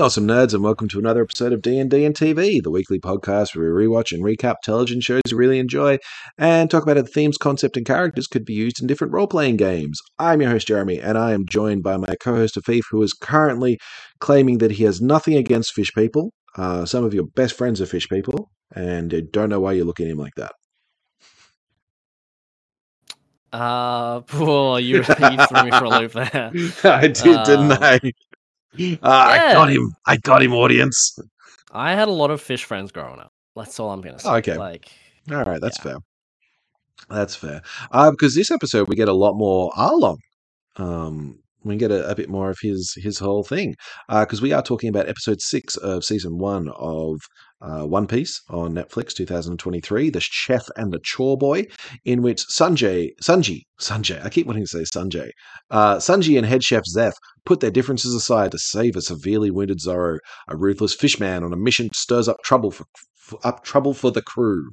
awesome nerds, and welcome to another episode of D and D and TV, the weekly podcast where we rewatch and recap television shows we really enjoy, and talk about how the themes, concept, and characters could be used in different role-playing games. I'm your host Jeremy, and I am joined by my co-host Afif, who is currently claiming that he has nothing against fish people. Uh, some of your best friends are fish people, and I don't know why you're looking at him like that. Uh, well, you, you threw me for a loop there. I did, didn't Um, I? Ah, I got him. I got him, audience. I had a lot of fish friends growing up. That's all I'm gonna say. Oh, okay. Like, All right, that's Yeah. fair. That's fair. Uh, because this episode we get a lot more Arlong. Um, we get a, a bit more of his his whole thing. Because we are talking about episode six of season one of uh, One Piece on Netflix, 2023, The Chef and the Chore Boy, in which Sanjay, Sanji, Sanjay, I keep wanting to say Sanjay, uh, Sanji and head chef Zeff put their differences aside to save a severely wounded Zoro, a ruthless fishman on a mission stirs up trouble for, for up trouble for the crew.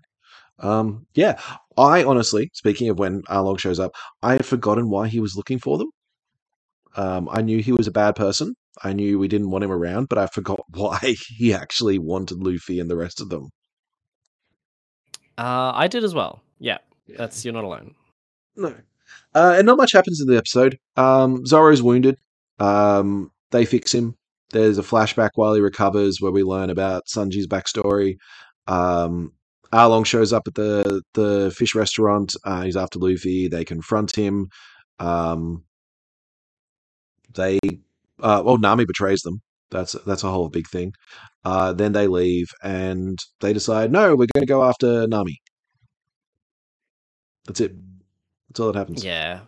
Um, yeah, I honestly, speaking of when Arlong shows up, I had forgotten why he was looking for them. Um, I knew he was a bad person. I knew we didn't want him around, but I forgot why he actually wanted Luffy and the rest of them. uh, I did as well. Yeah, that's you're not alone. No. Uh, and not much happens in the episode. Um, Zoro's wounded. Um, they fix him. There's a flashback while he recovers where we learn about Sanji's backstory. Um, Arlong shows up at the the fish restaurant. Uh, he's after Luffy. They confront him. Um, they, uh, well, Nami betrays them. That's that's a whole big thing. Uh, then they leave and they decide, no, we're going to go after Nami. That's it. That's all that happens. Yeah.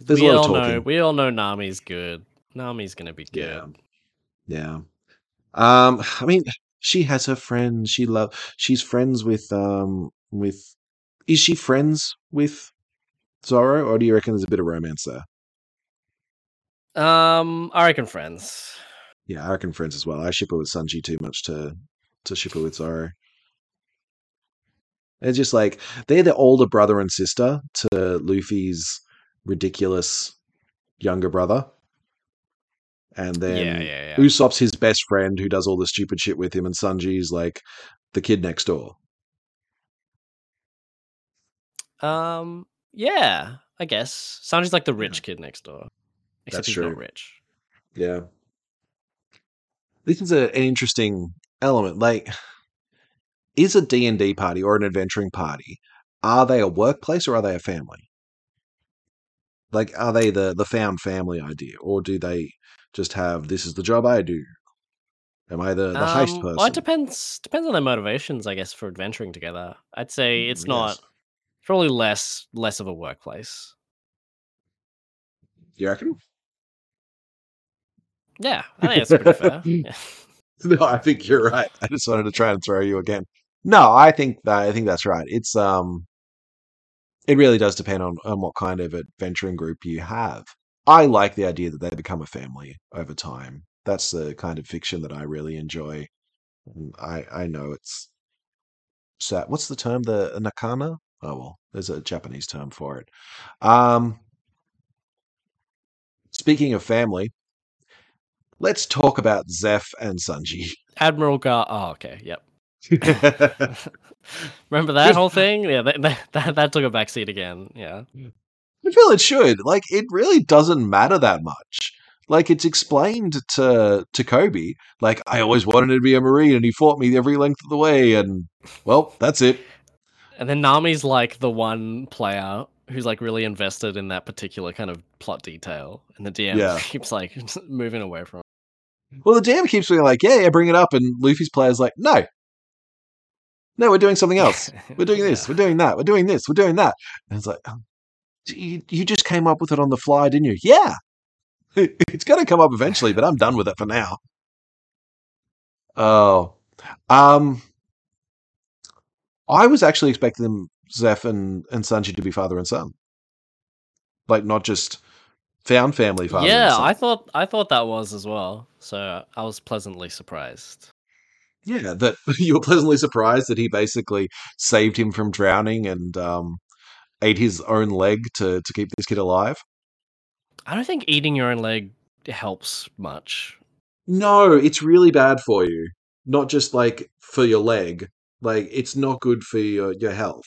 There's a we all know we all know Nami's good. Nami's gonna be good. Yeah. Yeah. Um, I mean, she has her friends. She love. She's friends with um with. Is she friends with Zoro, or do you reckon there's a bit of romance there? Um, I reckon friends. Yeah, I reckon friends as well. I ship her with Sanji too much to to ship her with Zoro. It's just like they're the older brother and sister to Luffy's ridiculous younger brother. And then yeah, yeah, yeah. Usopp's his best friend who does all the stupid shit with him, and Sanji's like the kid next door. Um, yeah, I guess Sanji's like the rich kid next door, except That's he's true. not rich. Yeah. This is a, an interesting element. Like, is a D&D party or an adventuring party, are they a workplace or are they a family? Like, are they the, the found family idea? Or do they just have, this is the job I do? Am I the, the heist Um, person? Well, it depends. Depends on their motivations, I guess, for adventuring together. I'd say it's Mm, not probably less less of a workplace. You reckon? Yeah, I think that's pretty fair. Yeah. No, I think you're right. I just wanted to try and throw you again. No, I think that I think that's right. It's um it really does depend on, on what kind of adventuring group you have. I like the idea that they become a family over time. That's the kind of fiction that I really enjoy. I I know it's sad. What's the term? The nakama? Oh well, there's a Japanese term for it. Um speaking of family, let's talk about Zeff and Sanji. Admiral Garp. Oh, okay. Yep. Remember that whole thing? Yeah, that, that, that, took a backseat again. Yeah. I feel it should. Like, it really doesn't matter that much. Like, it's explained to to Koby. Like, I always wanted to be a marine, and he fought me every length of the way. And well, that's it. And then Nami's like the one player who's like really invested in that particular kind of plot detail, and the DM Yeah. keeps like moving away from. Well, the DM keeps being like, "Yeah, yeah, bring it up," and Luffy's player's like, "No, no, we're doing something else. We're doing this. Yeah. We're doing that. We're doing this. We're doing that." And it's like, um, you, you just came up with it on the fly, didn't you? Yeah, it's going to come up eventually, but I'm done with it for now. Oh, um, I was actually expecting them, Zeff and, and Sanji to be father and son, like not just found family father. and Yeah. I thought I thought that was as well. So I was pleasantly surprised. Yeah, that you were pleasantly surprised that he basically saved him from drowning and um, ate his own leg to to keep this kid alive. I don't think eating your own leg helps much. No, it's really bad for you. Not just like for your leg. Like it's not good for your, your health.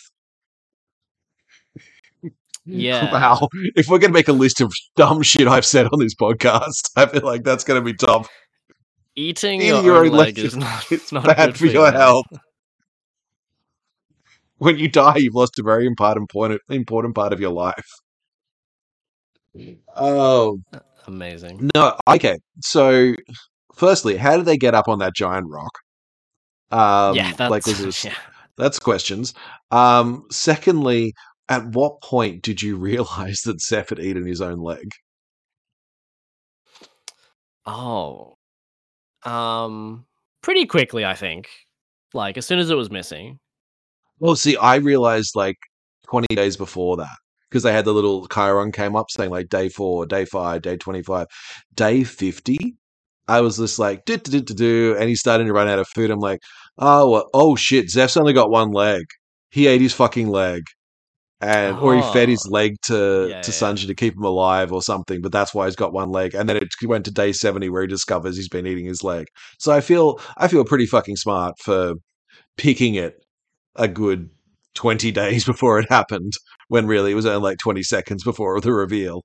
Yeah. Wow. If we're gonna make a list of dumb shit I've said on this podcast, I feel like that's gonna be top. Eating Eating your, own own leg leg is not, it's not bad good for your health. When you die, you've lost a very important important, important part of your life. Oh Amazing. no, okay. So firstly, how did they get up on that giant rock? Um yeah, that's like was yeah. That's questions. Um, secondly, at what point did you realize that Zeff had eaten his own leg? Oh. Um pretty quickly, I think. Like as soon as it was missing. Well, see, I realized like 20 days before that because they had the little chyron came up saying like day four, day five, day 25, day 50. I was just like, do, do, do, do, and he's starting to run out of food. I'm like, oh, oh shit, Zeff's only got one leg. He ate his fucking leg. And or he fed his Oh. leg to Yeah, to yeah. Sanji to keep him alive or something, but that's why he's got one leg. And then it went to day 70 where he discovers he's been eating his leg. So I feel I feel pretty fucking smart for picking it a good 20 days before it happened when really it was only like 20 seconds before the reveal.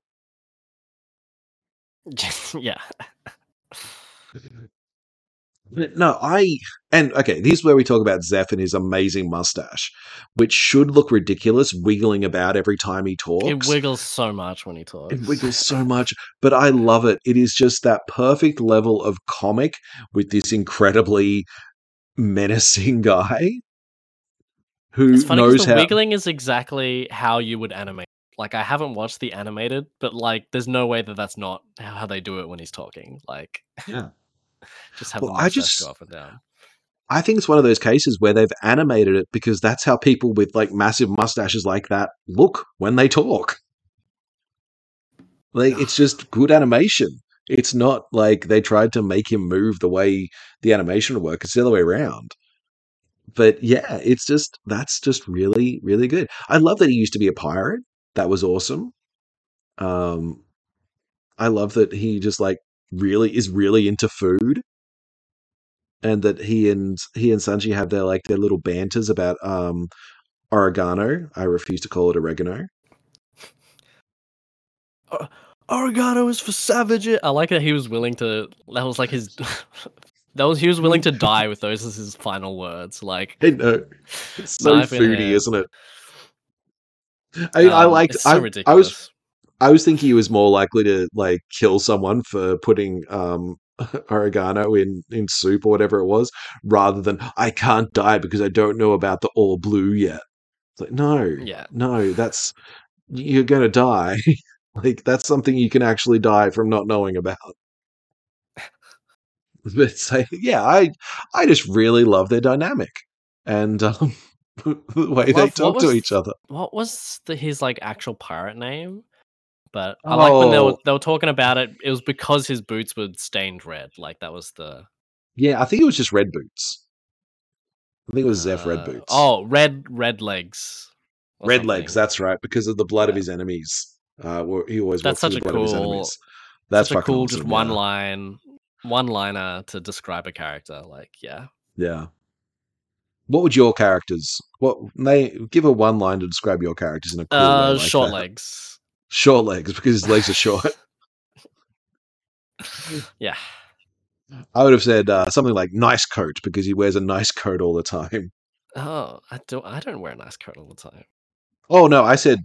yeah. But no, I and okay, here's where we talk about Zeff and his amazing mustache, which should look ridiculous, wiggling about every time he talks. It wiggles so much when he talks. It wiggles so much, but I love it. It is just that perfect level of comic with this incredibly menacing guy who It's funny knows because the how. wiggling is exactly how you would animate. Like I haven't watched the animated, but like there's no way that that's not how how they do it when he's talking. Like Yeah. Just have Well, I just- go up and down. I think it's one of those cases where they've animated it because that's how people with like massive mustaches like that look when they talk. Like it's just good animation. It's not like they tried to make him move the way the animation would work. It's the other way around. But yeah, it's just that's just really really good. I love that he used to be a pirate. That was awesome. Um I love that he just like really is really into food and that he and he and Sanji have their like their little banters about um oregano. I refuse to call it oregano. Oregano is for savages. I like that he was willing to. That was like his. that was he was willing to die with those as his final words. Like I know. It's so foodie, isn't it? I mean, I um, liked. it's so I, I was. I was thinking he was more likely to like kill someone for putting um oregano in in soup or whatever it was, rather than I can't die because I don't know about the all blue yet. It's like no, Yeah. no, that's you're gonna die. like that's something you can actually die from not knowing about. But so, yeah, I I just really love their dynamic and um, the way they what talk to each other. What was the, his like actual pirate name? But I like when they were Oh. they were talking about it. It was because his boots were stained red. Like that was the Yeah, I think it was just Red Boots. I think it was Zeff Red uh, Boots. Oh, red red legs. Red Legs. That's right, because of the blood of his enemies. Uh, he always That's such the a blood of his cool- enemies. That's Such a cool, awesome, just one yeah. line, one liner to describe a character. Like, yeah, Yeah. What would your characters? What they give a one line to describe your characters in a cool way uh, like short that. legs. Short legs because his legs are short. Yeah, I would have said uh, something like nice coat because he wears a nice coat all the time. Oh, I don't. I don't wear a nice coat all the time. Oh no, I said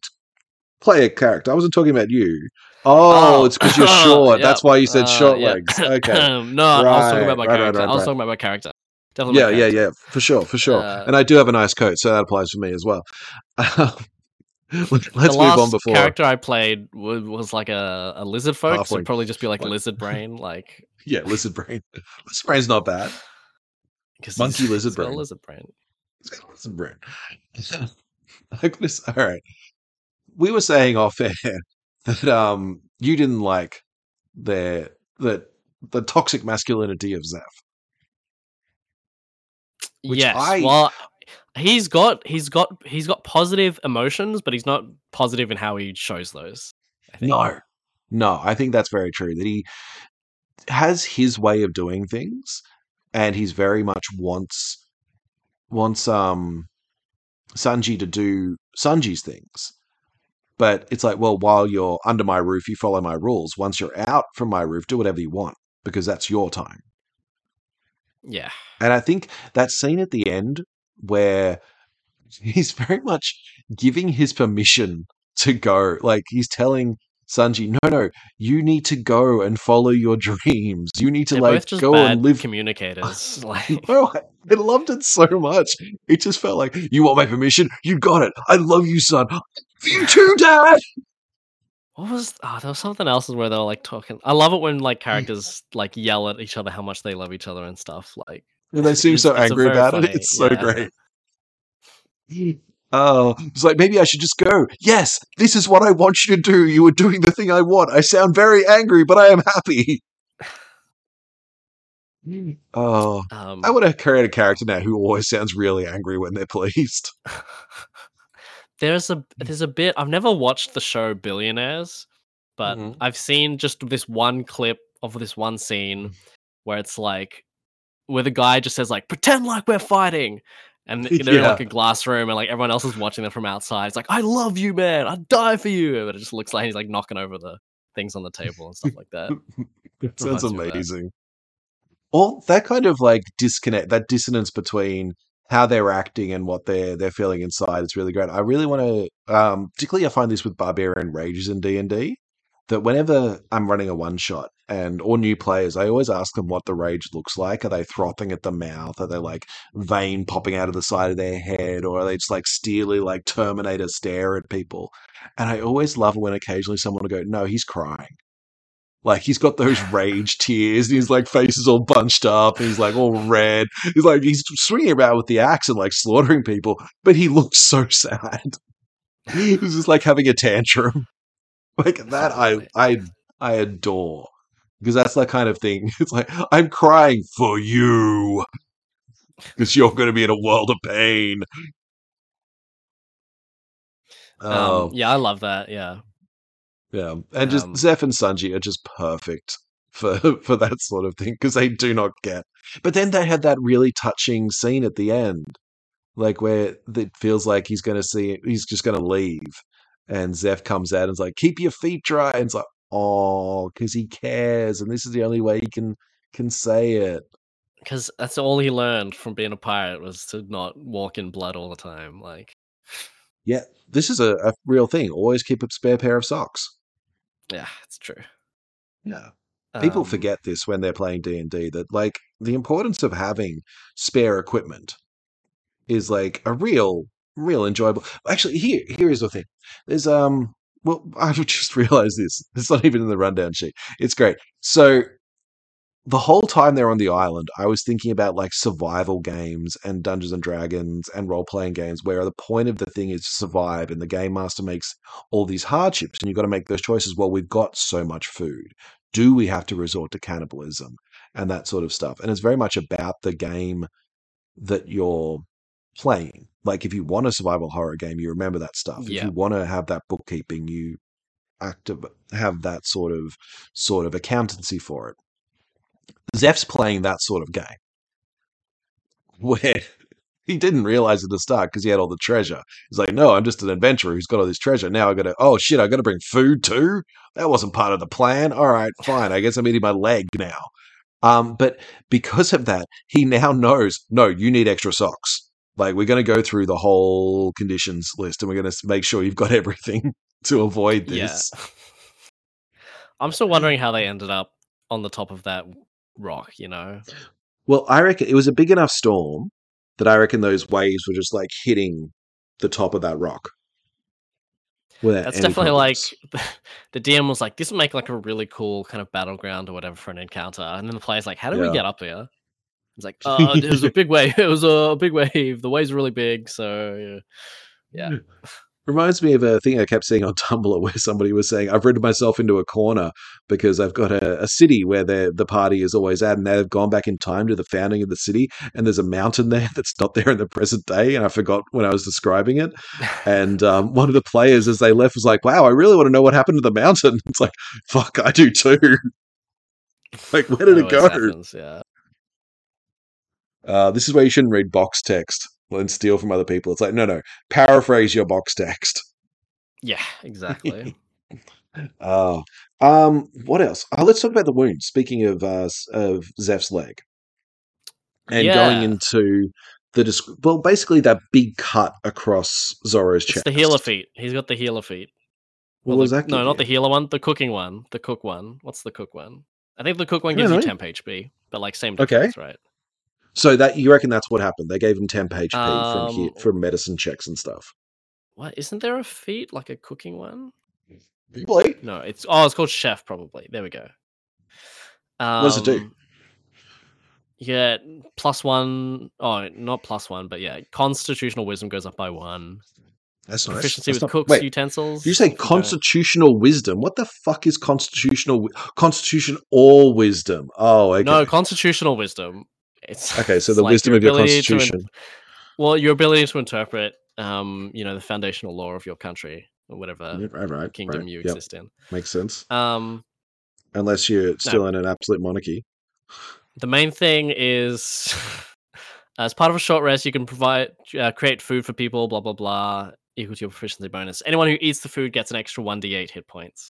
play a character. I wasn't talking about you. Oh, it's because you're short. yeah, That's why you said uh, short yeah. legs. Okay. no, I was talking about my Right, right, character. right, I was talking about my character. Definitely. Yeah, yeah, yeah, for sure, for sure. Uh, and I do have a nice coat, so that applies for me as well. Let's the move on before. character I played was, was like a, a lizard folk, so it'd probably just be like What? lizard brain, like Yeah, lizard brain. Lizard brain's not bad. Monkey lizard he's got a brain. lizard brain. It's got lizard brain. Could have- all right. We were saying off air that um you didn't like their that the toxic masculinity of Zeff. Which yes. I- Well, he's got he's got he's got positive emotions, but he's not positive in how he shows those. No, no, I think that's very true. That he has his way of doing things, and he's very much wants wants um Sanji to do Sanji's things. But it's like, well, while you're under my roof, you follow my rules. Once you're out from my roof, do whatever you want because that's your time. Yeah. And I think that scene at the end where he's very much giving his permission to go, like he's telling Sanji, no, no, you need to go and follow your dreams. You need to They're like go and live. communicators. like No, I, I loved it so much. It just felt like, you want my permission? You got it. I love you, son. You too, Dad. what was oh, there was something else where they were like talking. I love it when like Mm. characters like yell at each other how much they love each other and stuff. Like And they seem It's- so angry about it. funny- It's so great. Oh, it's like maybe I should just go. Yes, this is what I want you to do. You are doing the thing I want. I sound very angry, but I am happy. Oh, um I want to create a character now who always sounds really angry when they're pleased. there's a there's a bit I've never watched the show Billionaires, but Mhm. I've seen just this one clip of this one scene Mm. where it's like where the guy just says like pretend like we're fighting and they're in like a glass room and like everyone else is watching them from outside. It's like I love you, man. I'd die for you. But it just looks like he's like knocking over the things on the table and stuff like that. Sounds Reminds me of that. amazing. All that kind of like disconnect, that dissonance between how they're acting and what they're they're feeling inside is really great. I really want to, um, particularly I find this with barbarian rages in D and D, that whenever I'm running a one shot and or new players, I always ask them what the rage looks like. Are they frothing at the mouth? Are they like vein popping out of the side of their head, or are they just like steely like Terminator stare at people? And I always love when occasionally someone will go, "No, he's crying." Like he's got those rage tears, and his like face is all bunched up, and he's like all red. He's like he's swinging around with the axe and like slaughtering people, but he looks so sad. He's just like having a tantrum. Like that, I I I adore because that's that kind of thing. It's like I'm crying for you because you're going to be in a world of pain. Oh, Um, yeah, I love that. Yeah. Yeah, and just Um, Zeff and Sanji are just perfect for for that sort of thing because they do not get. But then they had that really touching scene at the end, like where it feels like he's going to see he's just going to leave, and Zeff comes out and is like, "Keep your feet dry," and it's like, "Oh, because he cares, and this is the only way he can can say it." because that's all he learned from being a pirate was to not walk in blood all the time. Like, Yeah, this is a, a real thing. Always keep a spare pair of socks. yeah, it's true. Yeah. People Um, forget this when they're playing D&D that like the importance of having spare equipment is like a real real enjoyable. Actually, here here is the thing. There's um well I've just realized this. It's not even in the rundown sheet. It's great. So the whole time they're on the island, I was thinking about like survival games and Dungeons and Dragons and role playing games where the point of the thing is to survive and the game master makes all these hardships and you've got to make those choices. Well, we've got so much food. Do we have to resort to cannibalism and that sort of stuff? And it's very much about the game that you're playing. Like if you want a survival horror game, you remember that stuff. If you want to have that bookkeeping, you active have that sort of sort of accountancy for it. Zeff's playing that sort of game where he didn't realize at the start because he had all the treasure. He's like, no, I'm just an adventurer who's got all this treasure. Now I got to, oh shit, I got to bring food too. That wasn't part of the plan. All right, fine. I guess I'm eating my leg now. Um, but because of that, he now knows, no, you need extra socks. Like we're going to go through the whole conditions list and we're going to make sure you've got everything to avoid Yeah. this. I'm still wondering how they ended up on the top of that rock. You know, Well, I reckon it was a big enough storm that I reckon those waves were just like hitting the top of that rock. that's definitely like the DM was like, "This will make like a really cool kind of battleground or whatever for an encounter." And then the player's like, "How do Yeah. we get up here?" It's like, "Uh, it was a big wave. It was a big wave. The waves really big, so yeah." Yeah. Reminds me of a thing I kept seeing on Tumblr where somebody was saying, I've ridden myself into a corner because I've got a, a city where the the party is always at, and they've gone back in time to the founding of the city, and there's a mountain there that's not there in the present day, and I forgot when I was describing it. And um, one of the players, as they left, was like, "Wow, I really want to know what happened to the mountain." It's like, "Fuck, I do too." Like, where did it go? happens, yeah. Uh, this is where you shouldn't read box text and steal from other people. It's like, no, no, paraphrase your box text. Yeah, exactly. Oh, um, what else? Oh, let's talk about the wound. Speaking of uh, of Zeff's leg, and going into the disc- well, basically that big cut across Zoro's it's chest. the healer feat. He's got the healer feat. Well, does the- that no, not the healer one. The cooking one. The cook one. What's the cook one? I think the cook one gives you know. temp HP, but like same Okay. right? So that you reckon that's what happened? They gave him temp HP from here Um, from medicine checks and stuff. What isn't there a feat like a cooking one? Probably. No, it's oh, it's called chef probably. There we go. Um, does it do? Yeah, plus one. Oh, not plus one, but yeah, constitutional wisdom goes up by one. That's nice. Proficiency That's with not- cooks Wait, utensils. You say constitutional wisdom? What the fuck is constitutional? Constitution or wisdom? Oh, okay. No, constitutional wisdom. It's okay, so it's the like wisdom of your to in- constitution. well, your ability to interpret, um, you know, the foundational law of your country or whatever Yeah, right, right. kingdom right. you Yep, exist in. makes sense. Um, Unless you're still in an absolute monarchy. the main thing is, as part of a short rest, you can provide uh, create food for people. Blah blah blah. Equal to your proficiency bonus. Anyone who eats the food gets an extra one d8 hit points.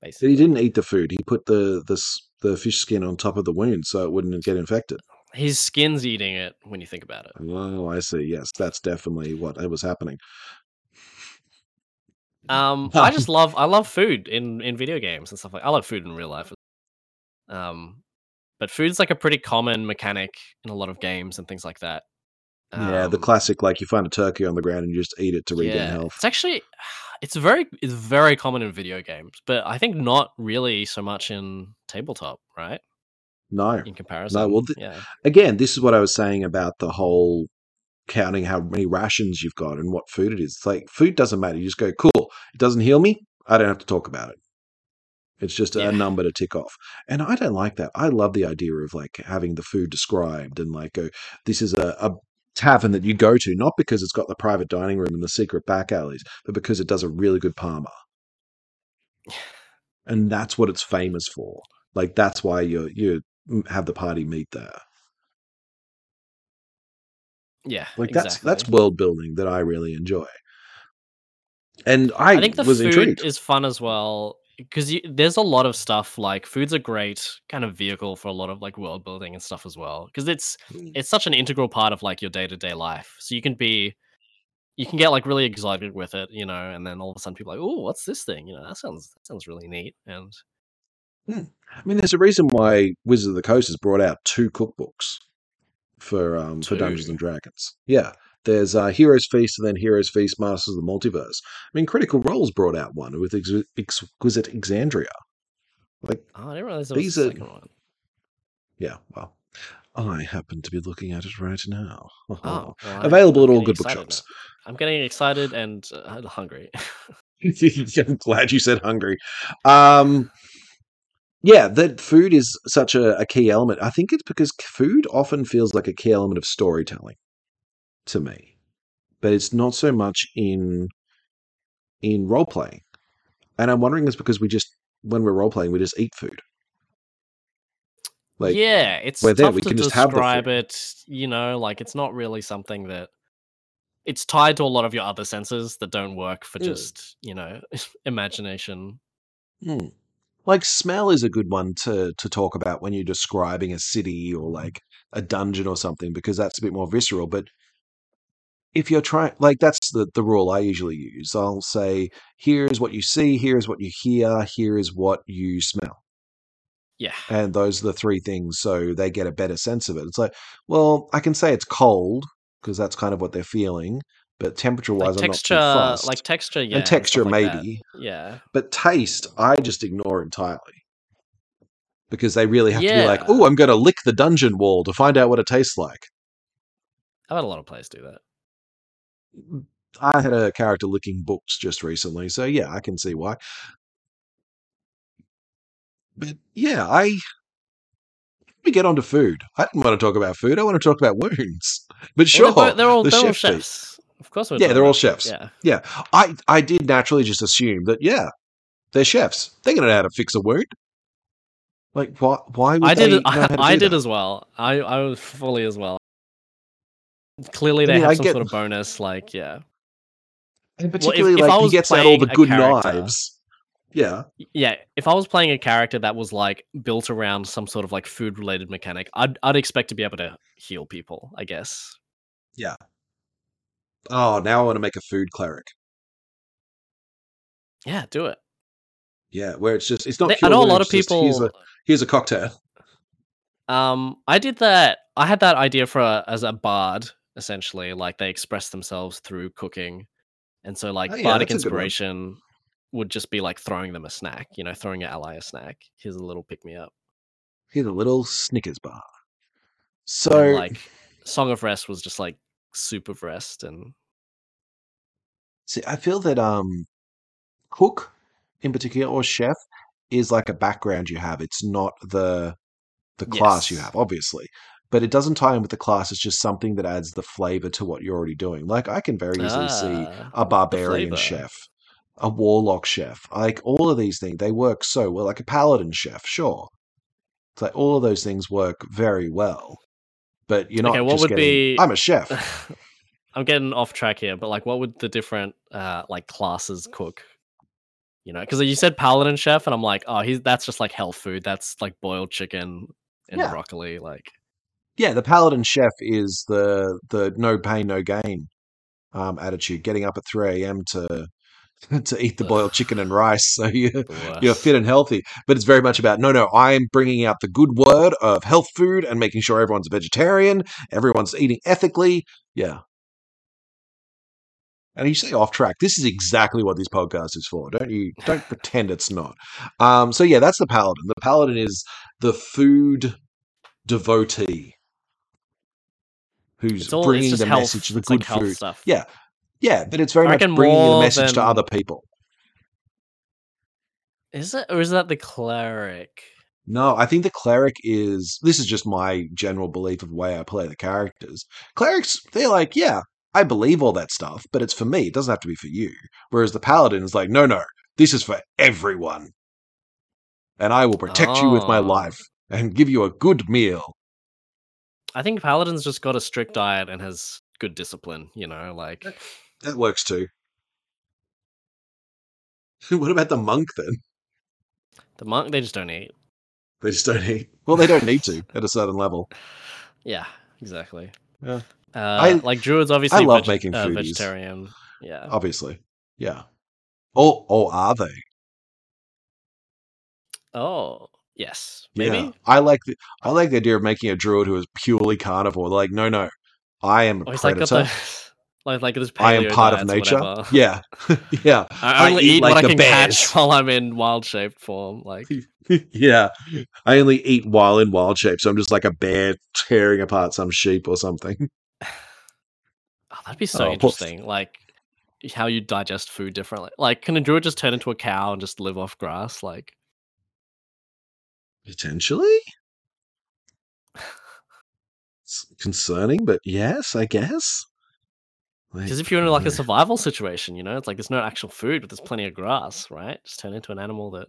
But Basically, he didn't eat the food. He put the the s- the fish skin on top of the wound so it wouldn't get infected. His skin's eating it when you think about it. Oh, I see. Yes, that's definitely what it was happening. Um, I just love I love food in in video games and stuff like. I love food in real life. Um, but food's like a pretty common mechanic in a lot of games and things like that. yeah, the Um, classic like you find a turkey on the ground and you just eat it to regain yeah, health. It's actually it's very it's very common in video games, but I think not really so much in tabletop, right? No, In comparison, No, well, th- yeah, again, this is what I was saying about the whole counting how many rations you've got and what food it is. It's like food doesn't matter. You just go, cool. It doesn't heal me. I don't have to talk about it. It's just a number to tick off. And I don't like that. I love the idea of like having the food described and like go, this is a, a tavern that you go to, not because it's got the private dining room and the secret back alleys, but because it does a really good parma. And that's what it's famous for. Like that's why you're you have the party meet there. yeah. Like that's that's world building that I really enjoy. And I, I think the food intrigued. is fun as well because there's a lot of stuff like food's a great kind of vehicle for a lot of like world building and stuff as well because it's Mm. it's such an integral part of like your day-to-day life so you can be you can get like really excited with it you know and then all of a sudden people are like oh what's this thing you know that sounds that sounds really neat and I mean, there's a reason why Wizards of the Coast has brought out two cookbooks for um for Dungeons and Dragons. Yeah. There's uh, Heroes Feast and then Heroes Feast Masters of the Multiverse. I mean, Critical Role's brought out one with Ex- Exquisite Exandria. Like, oh, i didn't realize there was a are- second one. yeah, well, I happen to be looking at it right now. Oh, well, Available I'm at all good bookshops. now. i'm getting excited and uh, hungry I'm glad you said hungry. Um, yeah, that food is such a, a key element. I think it's because food often feels like a key element of storytelling to me, but it's not so much in in role playing. And I'm wondering, is because we just when we're role playing, we just eat food. Like, yeah, it's we're there, we to can just describe it. You know, like it's not really something that it's tied to a lot of your other senses that don't work for Mm. just you know imagination. Hmm. Like smell is a good one to to talk about when you're describing a city or mm-hmm. like a dungeon or something because that's a bit more visceral. But if you're trying, like that's the the rule I usually use. I'll say, here's what you see, here's what you hear, here is what you smell, Yeah, and those are the three things. So they get a better sense of it. It's like, well, I can say it's cold because that's kind of what they're feeling, but temperature like wise, I'm texture, not too like texture, yeah, and texture stuff like maybe. Yeah, But taste, I just ignore entirely. Because they really have to be like, oh, I'm going to lick the dungeon wall to find out what it tastes like. I've had a lot of players do that. Mm, I had a character licking books just recently, so yeah, I can see why. But yeah, I. Let me get on to food. I didn't want to talk about food. I want to talk about wounds. But Well, sure, they're, they're all the they're chef bit. chefs. Of course, we're Yeah, they're all chefs. Yeah, Yeah, I I did naturally just assume that yeah, they're chefs. They're going to know how to fix a wound. Like, why? Why would I they did. know how to I, I do did that? as well. I I was fully as well. Clearly, I they mean, have I some get- sort of bonus. Like, yeah, And if- particularly, if I like he was gets out all the playing a good knives. Yeah, yeah. If I was playing a character that was like built around some sort of like food related mechanic, I'd I'd expect to be able to heal people. I guess. Oh, now I want to make a food cleric. Yeah, do it. Yeah, where it's just it's not. They- I know a lot wounds, of just Here's people. a, here's a cocktail. Um, I did that. I had that idea for a, as a bard, essentially. Like they express themselves through cooking, and so like Oh, yeah, bardic that's a good one. inspiration would just be like throwing them a snack. You know, throwing your ally a snack. Here's a little pick me up. Here's a little Snickers bar. And, So, like Song of Rest was just like soup of rest, and see, I feel that um, cook in particular or chef is like a background you have. It's not the the class you have, obviously, but it doesn't tie in with the class. It's just something that adds the flavor to what you're already doing. Like I can very easily see Ah, a barbarian chef, a warlock chef, like all of these things. They work so well. Like a paladin chef, sure. It's like all of those things work very well. But you're not Okay, what just would getting, be- I'm a chef. I'm getting off track here, but like, what would the different uh like classes cook? You know, because you said paladin chef, and I'm like, oh, he's that's just like health food. That's like boiled chicken and Yeah. broccoli. Like, Yeah, the paladin chef is the the no pain no gain um, attitude. Getting up at three a.m. to to eat the boiled chicken and rice, so you, you're fit and healthy. But it's very much about no, no. I'm bringing out the good word of health food and making sure everyone's a vegetarian, everyone's eating ethically. Yeah. And you say off track. This is exactly what this podcast is for. Don't you? Don't pretend it's not. Um, so yeah, that's the paladin. The paladin is the food devotee who's all bringing the health. message, the it's good like food. stuff. Yeah, yeah, but it's very I much bringing the more message to other people. Is it or is that the cleric? No, I think the cleric is. This is just my general belief of the way I play the characters. Clerics, they're like, yeah, I believe all that stuff, but it's for me. It doesn't have to be for you. Whereas the paladin is like, no, no, this is for everyone, and I will protect you with my Oh. life and give you a good meal. I think paladin's just got a strict diet and has good discipline. You know, like That works too. what about the monk then? the monk, they just don't eat. They just don't eat. Well, they don't need to at a certain level. Yeah, exactly. Yeah. Uh, I- like druids, obviously, I love making uh, foodies. vegetarian. Yeah. Obviously, yeah. Or or are they? Oh, yes, maybe. Yeah. I like the I like the idea of making a druid who is purely carnivore. Like, no, no, I am a like predator. the like like this. I am part of nature. whatever. Yeah, yeah, I I only eat eat, like what I can bears. catch while I'm in wild shaped form. Like, yeah. I only eat while in wild shape, so I'm just like a bear tearing apart some sheep or something. oh, that'd be so Oh, interesting. Like how you digest food differently. Like, can a druid just turn into a cow and just live off grass? Like, Potentially. It's concerning, but yes, I guess. Because if you're in like a survival situation, you know, it's like there's no actual food, but there's plenty of grass, right? Just turn into an animal that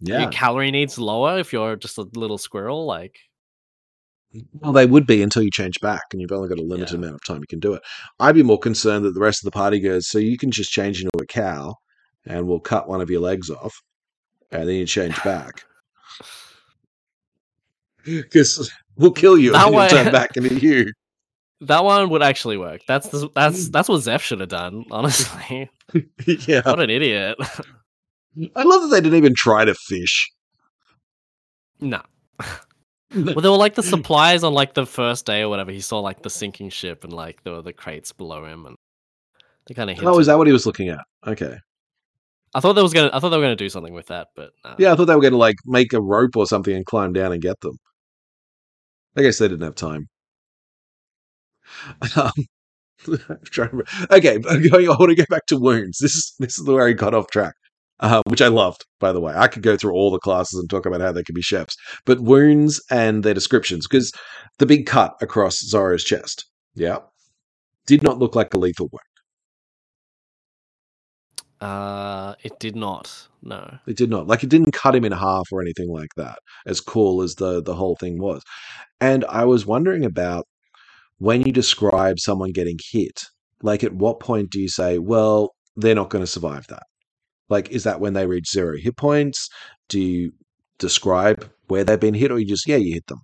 yeah, your calorie needs lower if you're just a little squirrel. Like, Well, they would be until you change back, and you've only got a limited Yeah. amount of time you can do it. I'd be more concerned that the rest of the party goes, so you can just change into a cow, and we'll cut one of your legs off, and then you change back. Because we'll kill you, That and way- turn back into you. That one would actually work. That's the, that's mm. that's what Zeff should have done. Honestly, yeah. what an idiot. I love that they didn't even try to fish. no. Well, there were like the supplies on like the first day or whatever. He saw like the sinking ship and like there were the crates below him, and they kind of. Oh, is that what he was looking at? Okay. I thought there was gonna. I thought they were gonna do something with that, but nah. Yeah, I thought they were going to like make a rope or something and climb down and get them. I guess they didn't have time. Um, I'm trying to remember. Okay, I'm going, I want to go back to wounds. This is this is where he got off track, uh, which I loved. By the way, I could go through all the classes and talk about how they can be chefs, but wounds and their descriptions because the big cut across Zoro's chest, yeah, did not look like a lethal wound. Uh, it did not. No. It did not. Like it didn't cut him in half or anything like that. As cool as the the whole thing was. And I was wondering about when you describe someone getting hit, like at what point do you say, well, they're not going to survive that? Like, is that when they reach zero hit points? Do you describe where they've been hit, or you just yeah, you hit them?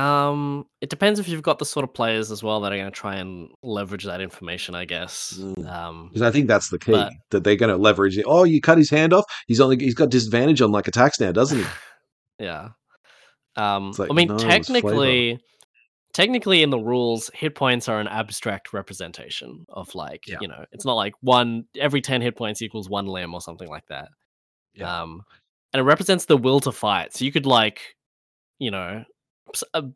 Um, it depends if you've got the sort of players as well that are going to try and leverage that information. I guess. Mm. Um, Because I think that's the key But- that they're going to leverage. it. Oh, you cut his hand off. He's only he's got disadvantage on like attacks now, doesn't he? yeah. Um, like, I mean, no, technically, technically in the rules, hit points are an abstract representation of like Yeah. you know, it's not like one every ten hit points equals one limb or something like that. Yeah. Um, and it represents the will to fight. So you could like, you know,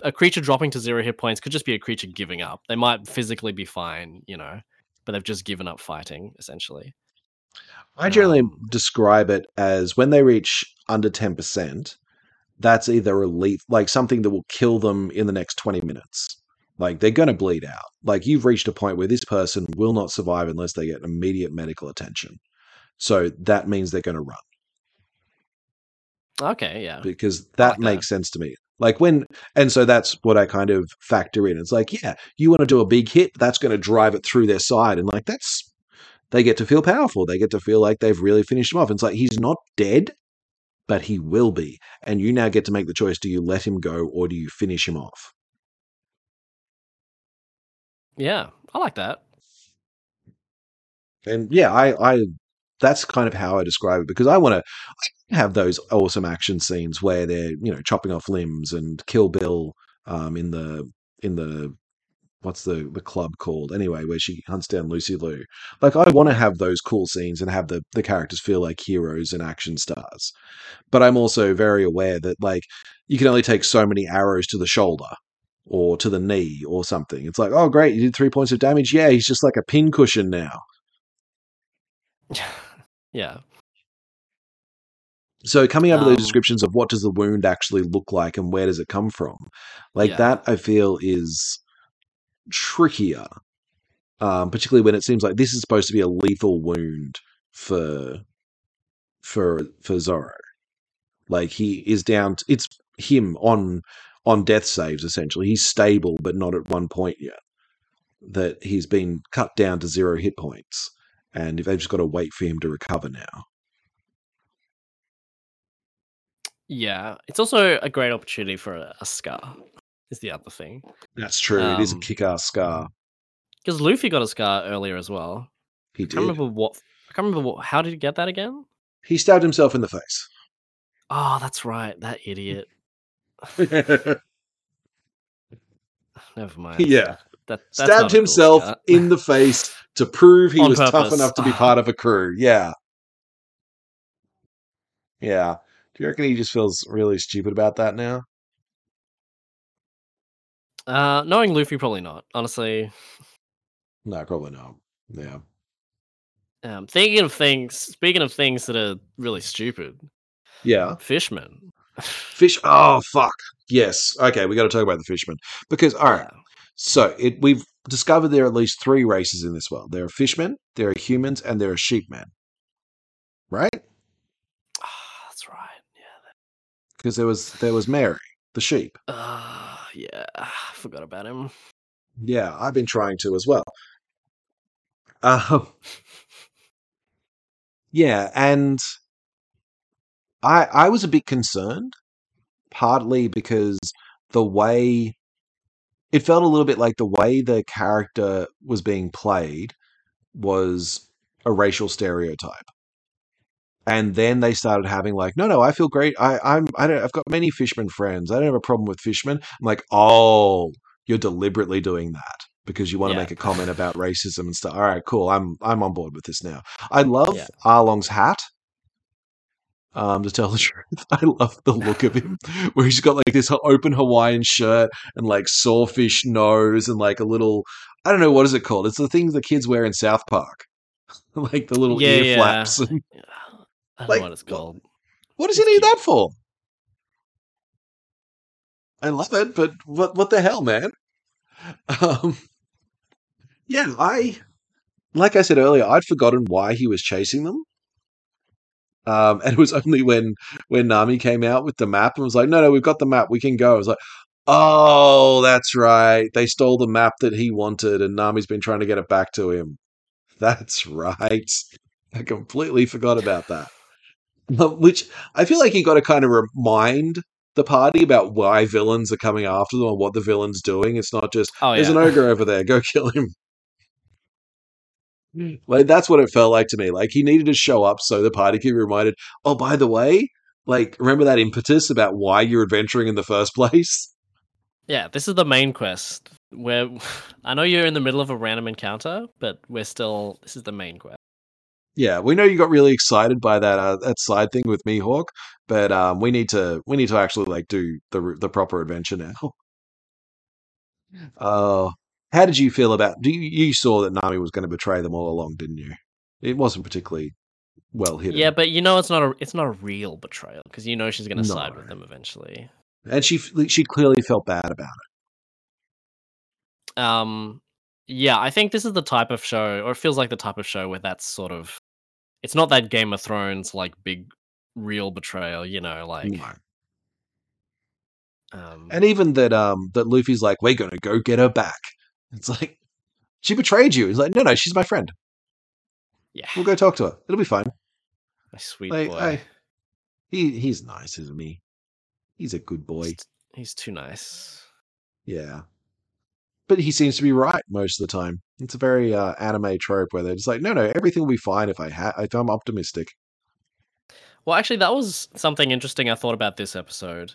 a creature dropping to zero hit points could just be a creature giving up. They might physically be fine, you know, but they've just given up fighting essentially. I generally Um, describe it as when they reach under 10%, that's either a leaf, like something that will kill them in the next 20 minutes. Like they're going to bleed out. Like you've reached a point where this person will not survive unless they get immediate medical attention. So that means they're going to run Okay, yeah. because that like that. makes sense to me. Like when, and so that's what I kind of factor in. It's like, yeah, you want to do a big hit, that's going to drive it through their side. And like, that's, they get to feel powerful. They get to feel like they've really finished him off. It's like, he's not dead, but he will be. And you now get to make the choice do you let him go or do you finish him off? Yeah, I like that. And yeah, I, I, that's kind of how I describe it because I want to have those awesome action scenes where they're, you know, chopping off limbs and Kill Bill um, in the, in the, what's the, the club called anyway, where she hunts down Lucy Liu. Like, I want to have those cool scenes and have the, the characters feel like heroes and action stars. But I'm also very aware that, like, you can only take so many arrows to the shoulder or to the knee or something. It's like, oh, great, you did three points of damage. Yeah, he's just like a pincushion now. yeah. So coming up with those Um, descriptions of what does the wound actually look like and where does it come from, like Yeah. that, I feel is trickier. Um, particularly when it seems like this is supposed to be a lethal wound for for for Zoro. Like he is down. To, it's him on on death saves essentially. He's stable, but not at one point yet. That he's been cut down to zero hit points, and if they've just got to wait for him to recover now. Yeah. It's also a great opportunity for a, a scar, is the other thing. That's true. it is a Um, kick-ass scar. Because Luffy got a scar earlier as well. He did. I can't remember what. I can't remember what. How did he get that again? He stabbed himself in the face. Oh, that's right. That idiot. Never mind. yeah. That, Stabbed himself scar. in the face to prove he On was tough enough to be part of a crew. Yeah. Yeah. Do you reckon he just feels really stupid about that now? Uh, knowing Luffy, probably not. Honestly, No, probably not. Yeah. um, thinking of things. Speaking of things that are really stupid, Yeah. Fishman. Fish. Oh, fuck. Yes. Okay, we got to talk about the fishermen. Because, all right. Yeah. So it, we've discovered there are at least three races in this world. There are fishmen, there are humans, and there are sheepmen. Right? Ah, that's right. Yeah. Because there was there was Merry, the sheep. Uh, yeah. I forgot about him. Yeah, I've been trying to as well. Um, yeah, and I I was a bit concerned, partly because the way it felt a little bit like the way the character was being played was a racial stereotype. And then they started having like, no, no, I feel great. I, I'm, I don't, I've got many fishermen friends. I don't have a problem with fishermen. I'm like, oh, you're deliberately doing that because you want to make a comment about racism and stuff. All right, cool. I'm, I'm on board with this now. I love Yeah. Arlong's hat. Um, to tell the truth, I love the look of him, where he's got like this open Hawaiian shirt and like sawfish nose and like a little, I don't know what is it called. It's the things the kids wear in South Park, like the little Yeah, ear yeah. flaps. I don't Like, know what it's called. What does he need cute. that for? I love it, but what what the hell, man? Um, yeah, I like I said earlier, I'd forgotten why he was chasing them. Um, and it was only when when Nami came out with the map and was like, "No, no, we've got the map. We can go." I was like, "Oh, that's right. They stole the map that he wanted, and Nami's been trying to get it back to him." That's right. I completely forgot about that. Which I feel like you got to kind of remind the party about why villains are coming after them and what the villain's doing. It's not just Oh there's an ogre over there, go kill him. Hmm. Like that's what it felt like to me. Like he needed to show up so the party could be reminded. Oh, by the way, like remember that impetus about why you're adventuring in the first place? Yeah, this is the main quest. Where I know you're in the middle of a random encounter, but we're still. This is the main quest. Yeah, we know you got really excited by that uh, that side thing with Mihawk, but um, we need to we need to actually like do the the proper adventure now. Uh, how did you feel about? Do you, you saw that Nami was going to betray them all along, didn't you? It wasn't particularly well hidden. Yeah, but you know it's not a it's not a real betrayal because you know she's gonna side with them eventually. and she she clearly felt bad about it. Um, yeah, I think this is the type of show, or it feels like the type of show where that's sort of. It's not that Game of Thrones like big, real betrayal. You know, like. No. Um, And even that um that Luffy's like, we're gonna go get her back. It's like she betrayed you. He's like, no, no, she's my friend. yeah, We'll go talk to her. It'll be fine. my sweet Like, boy. I- He he's nice, isn't he? He's a good boy. He's, he's too nice. Yeah. But he seems to be right most of the time. It's a very uh, anime trope where they're just like, no, no, everything will be fine if I ha- if I'm optimistic. Well, actually, that was something interesting I thought about this episode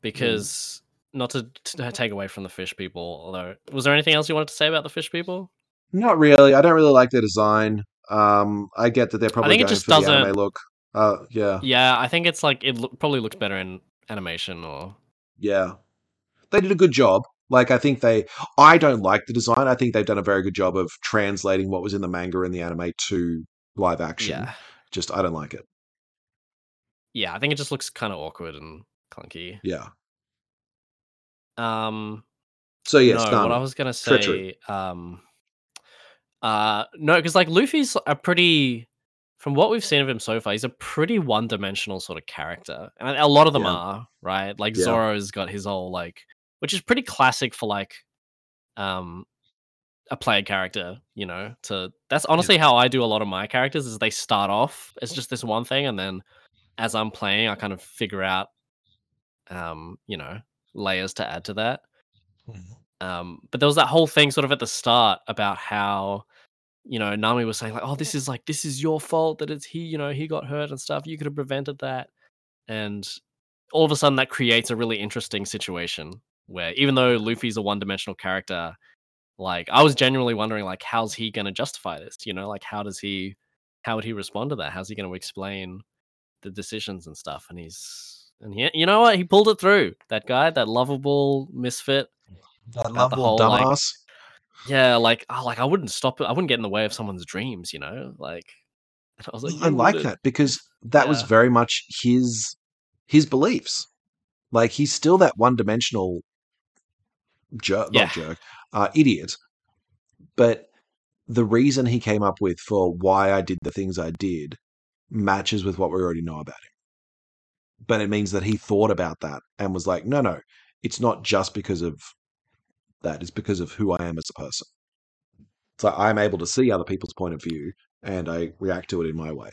because not to, to take away from the fish people, although was there anything else you wanted to say about the fish people? Not really. I don't really like their design. Um, I get that they're probably think it just for the anime doesn't- look. Uh, yeah, Yeah, I think it's like it loo- probably looks better in animation or yeah. They did a good job. Like I think they. I don't like the design. I think they've done a very good job of translating what was in the manga and the anime to live action. yeah, Just I don't like it. yeah. I think it just looks kind of awkward and clunky. Yeah. Um, So yes, no, what I was gonna say, Treachery. um, uh, no, because like Luffy's a pretty, from what we've seen of him so far, he's a pretty one-dimensional sort of character, and a lot of them Yeah. are right. Like Yeah. Zoro's got his whole like, which is pretty classic for like, um, a player character. You know, to that's honestly how I do a lot of my characters. Is they start off as just this one thing, and then as I'm playing, I kind of figure out, um, you know, layers to add to that. Um, but there was that whole thing sort of at the start about how, you know, Nami was saying like, "Oh, this is like this is your fault that it's he, you know, he got hurt and stuff. You could have prevented that." And all of a sudden, that creates a really interesting situation where even though Luffy's a one-dimensional character, like I was genuinely wondering like, how's he going to justify this? You know, like how does he, how would he respond to that? How's he going to explain the decisions and stuff? And he's and he, you know what, he pulled it through. That guy, that lovable misfit. That lovable whole, like, dumbass. Yeah, like oh, like I wouldn't stop it. I wouldn't get in the way of someone's dreams, you know. Like I was like, I like that because that was very much his his beliefs. Like he's still that one dimensional jerk, Yeah. not jerk, uh, idiot. But the reason he came up with for why I did the things I did matches with what we already know about him. But it means that he thought about that and was like, no, no, it's not just because of that. It's because of who I am as a person. So I'm able to see other people's point of view and I react to it in my way.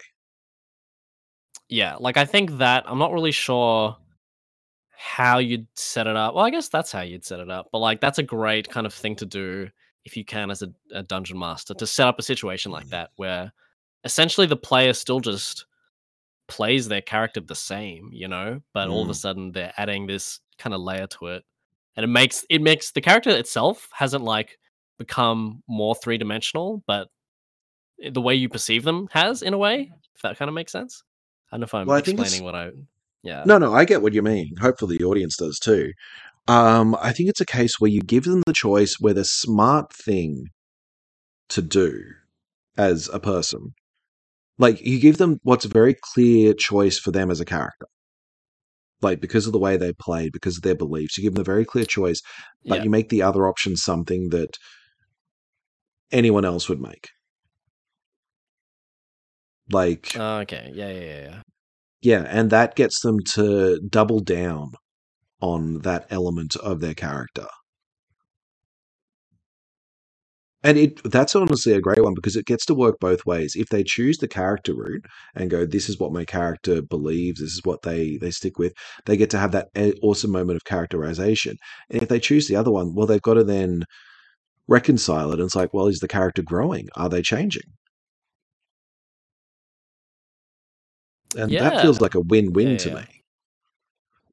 Yeah, like I think that I'm not really sure how you'd set it up. Well, I guess that's how you'd set it up. But like that's a great kind of thing to do if you can as a, a dungeon master to set up a situation like Mhm. that where essentially the player still just plays their character the same, you know, but all of a Mm. sudden they're adding this kind of layer to it. And it makes it makes the character itself hasn't like become more three dimensional, but the way you perceive them has in a way, if that kind of makes sense. I don't know if I'm Well, explaining what I yeah. No, no, I get what you mean. Hopefully, the audience does too. Um, I think it's a case where you give them the choice where the smart thing to do as a person, like you give them what's a very clear choice for them as a character. Like because of the way they play, because of their beliefs, you give them a very clear choice, but Yeah. you make the other option something that anyone else would make. Like, okay. Yeah, yeah, yeah, yeah. and that gets them to double down on that element of their character. And it that's honestly a great one because it gets to work both ways. If they choose the character route and go, this is what my character believes, this is what they they stick with, they get to have that eh, awesome moment of characterization. And if they choose the other one, well, they've got to then reconcile it. And it's like, well, is the character growing? Are they changing? And that feels like a win-win Yeah, to yeah. me.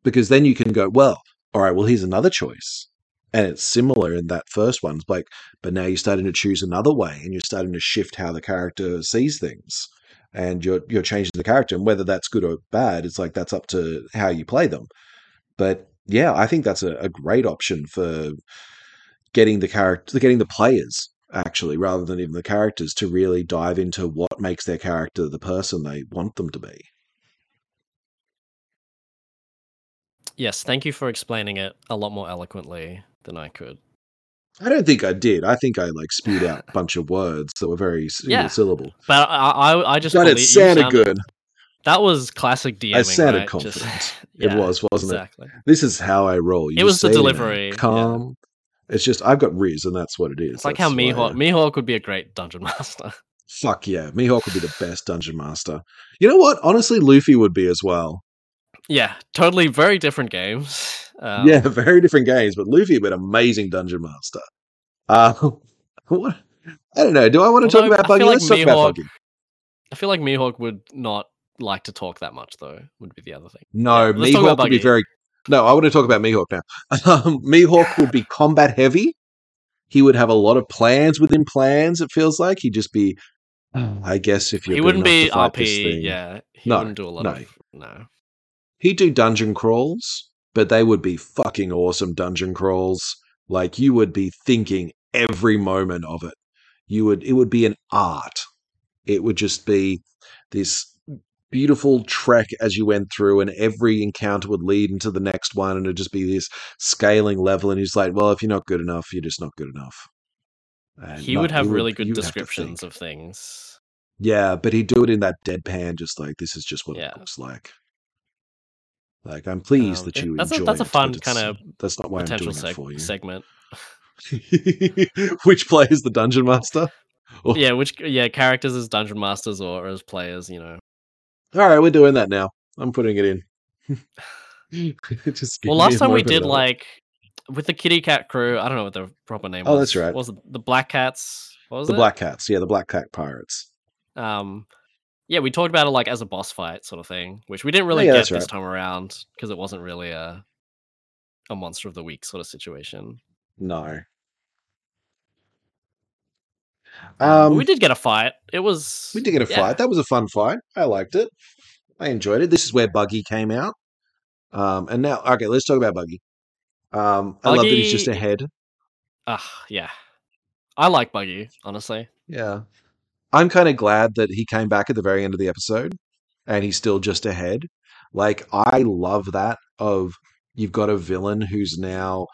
Because then you can go, well, all right, well, here's another choice. And it's similar in that first one. It's like, but now you're starting to choose another way and you're starting to shift how the character sees things. And you're you're changing the character. And whether that's good or bad, it's like that's up to how you play them. But yeah, I think that's a, a great option for getting the character getting the players actually, rather than even the characters, to really dive into what makes their character the person they want them to be. Yes, thank you for explaining it a lot more eloquently than I could. I don't think I did. I think I like spewed out a bunch of words that were very single Yeah. syllable. But I, I, I just But it sounded sounded- good. That was classic DMing. I sounded right? Just- confident. Yeah, it was, wasn't exactly. it? This is how I roll. You it was the delivery, calm. It's just I've got Riz, and that's what it is. It's like how That's why, Mihawk Mihawk would be a great dungeon master. Fuck yeah, Mihawk would be the best dungeon master. You know what? Honestly, Luffy would be as well. yeah, totally very different games. Um, yeah, very different games, but Luffy would be an amazing dungeon master. Uh, what? I don't know. Do I want to talk about Buggy? like Let's talk about Mihawk- Buggy. I feel like Mihawk would not like to talk that much though. Would be the other thing. No, Yeah, let's talk about Mihawk would be very. No, I want to talk about Mihawk now. Um, Mihawk would be combat heavy. He would have a lot of plans within plans. It feels like he'd just be. I guess if you're he wouldn't be RP. Yeah, he No, wouldn't do a lot no. of no. he'd do dungeon crawls, but they would be fucking awesome dungeon crawls. Like you would be thinking every moment of it. You would it would be an art. It would just be this beautiful trek as you went through and every encounter would lead into the next one and it'd just be this scaling level and he's like, Well, if you're not good enough, you're just not good enough. And He no, would have you really good you would have to descriptions of things. Yeah, but he'd do it in that deadpan, just like this is just what Yeah. it looks like. Like I'm pleased Um, that you that's a- enjoy that's a fun but kinda That's not why I'm Potential doing it for you. segment. Which plays the dungeon master? Oh. Yeah, which yeah characters as dungeon masters or as players. You know. All right, we're doing that now. I'm putting it in. Just Well, last time we did like with the Kitty Cat crew. I don't know what the proper name Oh, was. that's right. What was it the Black Cats? What was the it? Black Cats. Yeah, the Black Cat Pirates. Um, yeah, we talked about it like as a boss fight sort of thing, which we didn't really yeah, get this right. time around because it wasn't really a a monster of the week sort of situation. No. Um, we did get a fight. It was we did get a yeah. fight. That was a fun fight. I liked it. I enjoyed it. This is where Buggy came out. Um, and now, okay, let's talk about Buggy. Um, I love that he's just Buggy- ahead. Ah, yeah. I like Buggy, honestly. Yeah. I'm kind of glad that he came back at the very end of the episode and he's still just ahead. Like, I love that of you've got a villain who's now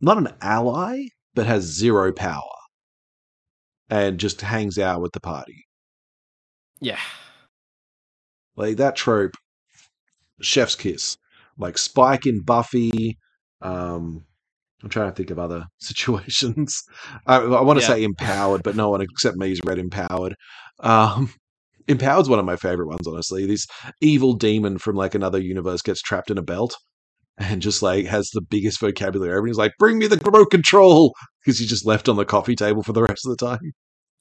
not an ally, but has zero power and just hangs out with the party. Yeah. Like, that trope, chef's kiss. Like, Spike in Buffy. Um, I'm trying to think of other situations. I, I want to Yeah. say empowered, but no one except me has read empowered. Um, empowered's one of my favorite ones, honestly. This evil demon from like another universe gets trapped in a belt and just like has the biggest vocabulary. Everybody's like, "Bring me the remote control," because he's just left on the coffee table for the rest of the time.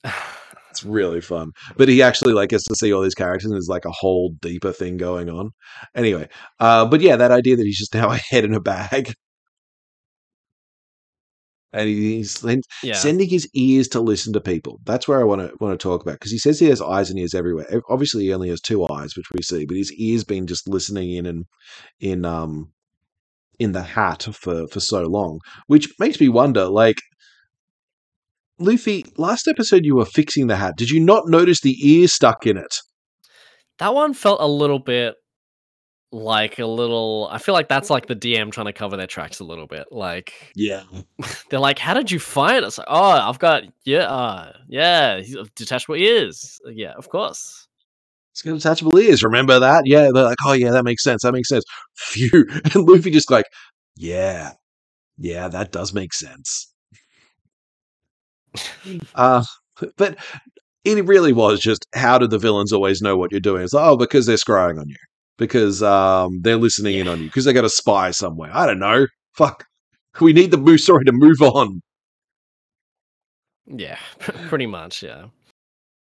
It's really fun. But he actually like gets to see all these characters and there's like a whole deeper thing going on. Anyway, uh, but yeah, that idea that he's just now a head in a bag. And he's yeah. sending his ears to listen to people. That's where I want to want to talk about because he says he has eyes and ears everywhere. Obviously, he only has two eyes, which we see, but his ears been just listening in and in um in the hat for for so long, which makes me wonder. Like, Luffy, last episode you were fixing the hat. Did you not notice the ear stuck in it? that one felt a little bit like a little I feel like that's like the DM trying to cover their tracks a little bit. Like Yeah, they're like, "How did you find us?" Like, "Oh, I've got yeah, uh, yeah, he's detachable ears." Yeah, of course. Detachable ears. Remember that? Yeah, they're like, oh yeah, that makes sense. That makes sense. Phew. And Luffy just like, yeah, yeah, that does make sense. uh, but it really was just how do the villains always know what you're doing? It's like, oh, because they're scrying on you, because um, they're listening in on you, because they got a spy somewhere. I don't know. Fuck. We need the move story to move on. Yeah, pretty much. Yeah.